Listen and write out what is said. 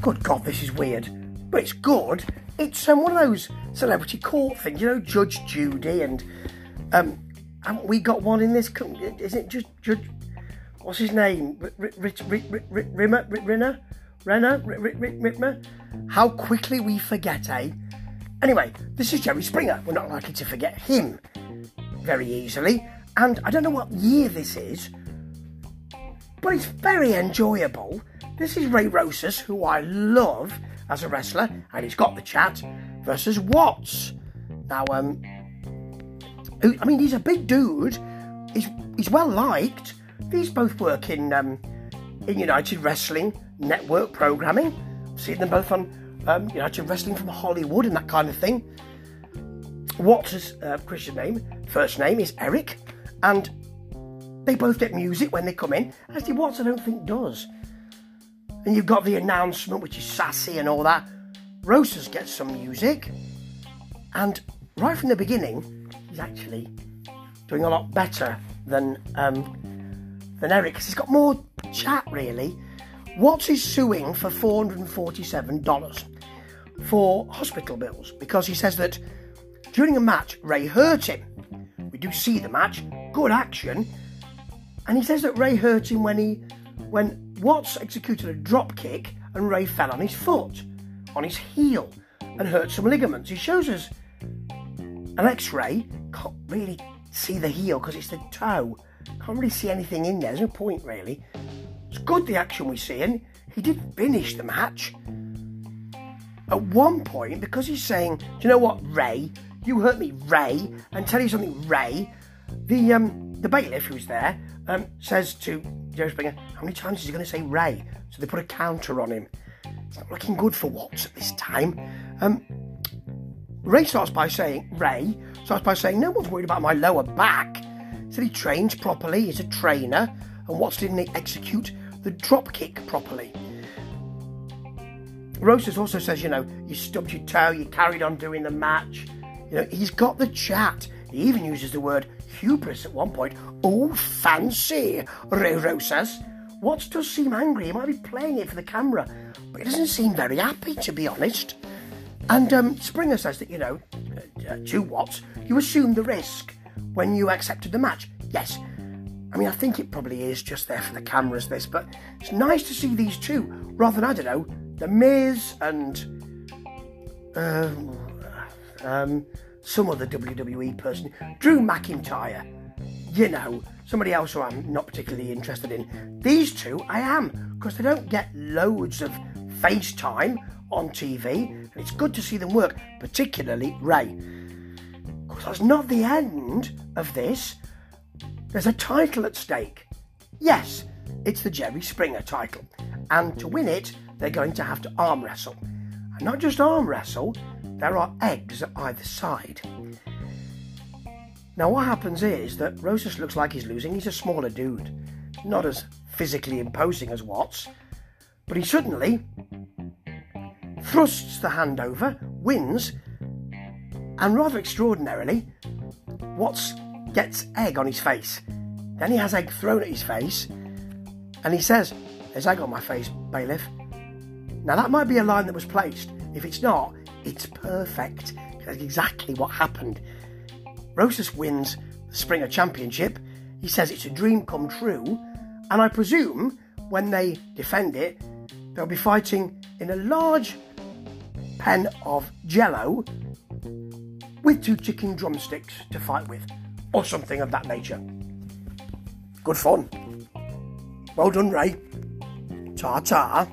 Good God, this is weird. But it's good. It's um, one of those celebrity court things, you know, Judge Judy and um, haven't we got one in this? Is it just Judge? What's his name? Rimmer? Rinner? Renner? Ritmer? How quickly we forget, eh? Anyway, this is Jerry Springer. We're not likely to forget him very easily. And I don't know what year this is, but it's very enjoyable. This is Ray Rosas, who I love as a wrestler, and he's got the chat, versus Watts. Now, um, I mean, he's a big dude. He's he's well liked. These both work in um, in United Wrestling Network programming. I've seen them both on um, United Wrestling from Hollywood and that kind of thing. Watts' uh, Christian name, first name is Eric, and they both get music when they come in. Actually, Watts I don't think does. And you've got the announcement, which is sassy and all that. Rosas gets some music, and right from the beginning, he's actually doing a lot better than um, than Eric because he's got more chat really. Watts is suing for four hundred and forty-seven dollars for hospital bills because he says that during a match Ray hurt him. We do see the match, good action, and he says that Ray hurt him when he when Watts executed a drop kick and Ray fell on his foot, on his heel, and hurt some ligaments. He shows us an X-ray. Can't really see the heel because it's the toe. Can't really see anything in there. There's no point really. It's good the action we see, and he did finish the match. At one point, because he's saying, "Do you know what, Ray? You hurt me, Ray," and tell you something, Ray. The um the bailiff who's there um says to Joe Springer, "How many times is he going to say Ray?" So they put a counter on him. It's not looking good for Watts at this time. Um, Ray starts by saying, Ray starts by saying, no one's worried about my lower back. Said he trains properly, he's a trainer, and Watts didn't execute the drop kick properly. Rosas also says, you know, you stubbed your toe, you carried on doing the match. You know, he's got the chat. He even uses the word hubris at one point. Oh, fancy, Ray says. Watts does seem angry. He might be playing it for the camera, but he doesn't seem very happy, to be honest. And um, Springer says that, you know, uh, to Watts, you assumed the risk when you accepted the match. Yes. I mean, I think it probably is just there for the cameras, this, but it's nice to see these two rather than, I don't know, The Miz and uh, um, some other WWE person, Drew McIntyre. You know, somebody else who I'm not particularly interested in. These two, I am, because they don't get loads of FaceTime on TV, and it's good to see them work, particularly Ray. Because that's not the end of this. There's a title at stake. Yes, it's the Jerry Springer title, and to win it, they're going to have to arm wrestle. And not just arm wrestle, there are eggs at either side. Now, what happens is that Rosas looks like he's losing. He's a smaller dude, not as physically imposing as Watts, but he suddenly thrusts the hand over, wins, and rather extraordinarily, Watts gets egg on his face. Then he has egg thrown at his face, and he says, There's egg on my face, bailiff. Now, that might be a line that was placed. If it's not, it's perfect. That's exactly what happened. Rosas wins the Springer Championship. He says it's a dream come true, and I presume when they defend it, they'll be fighting in a large pen of jello with two chicken drumsticks to fight with, or something of that nature. Good fun. Well done, Ray. Ta ta.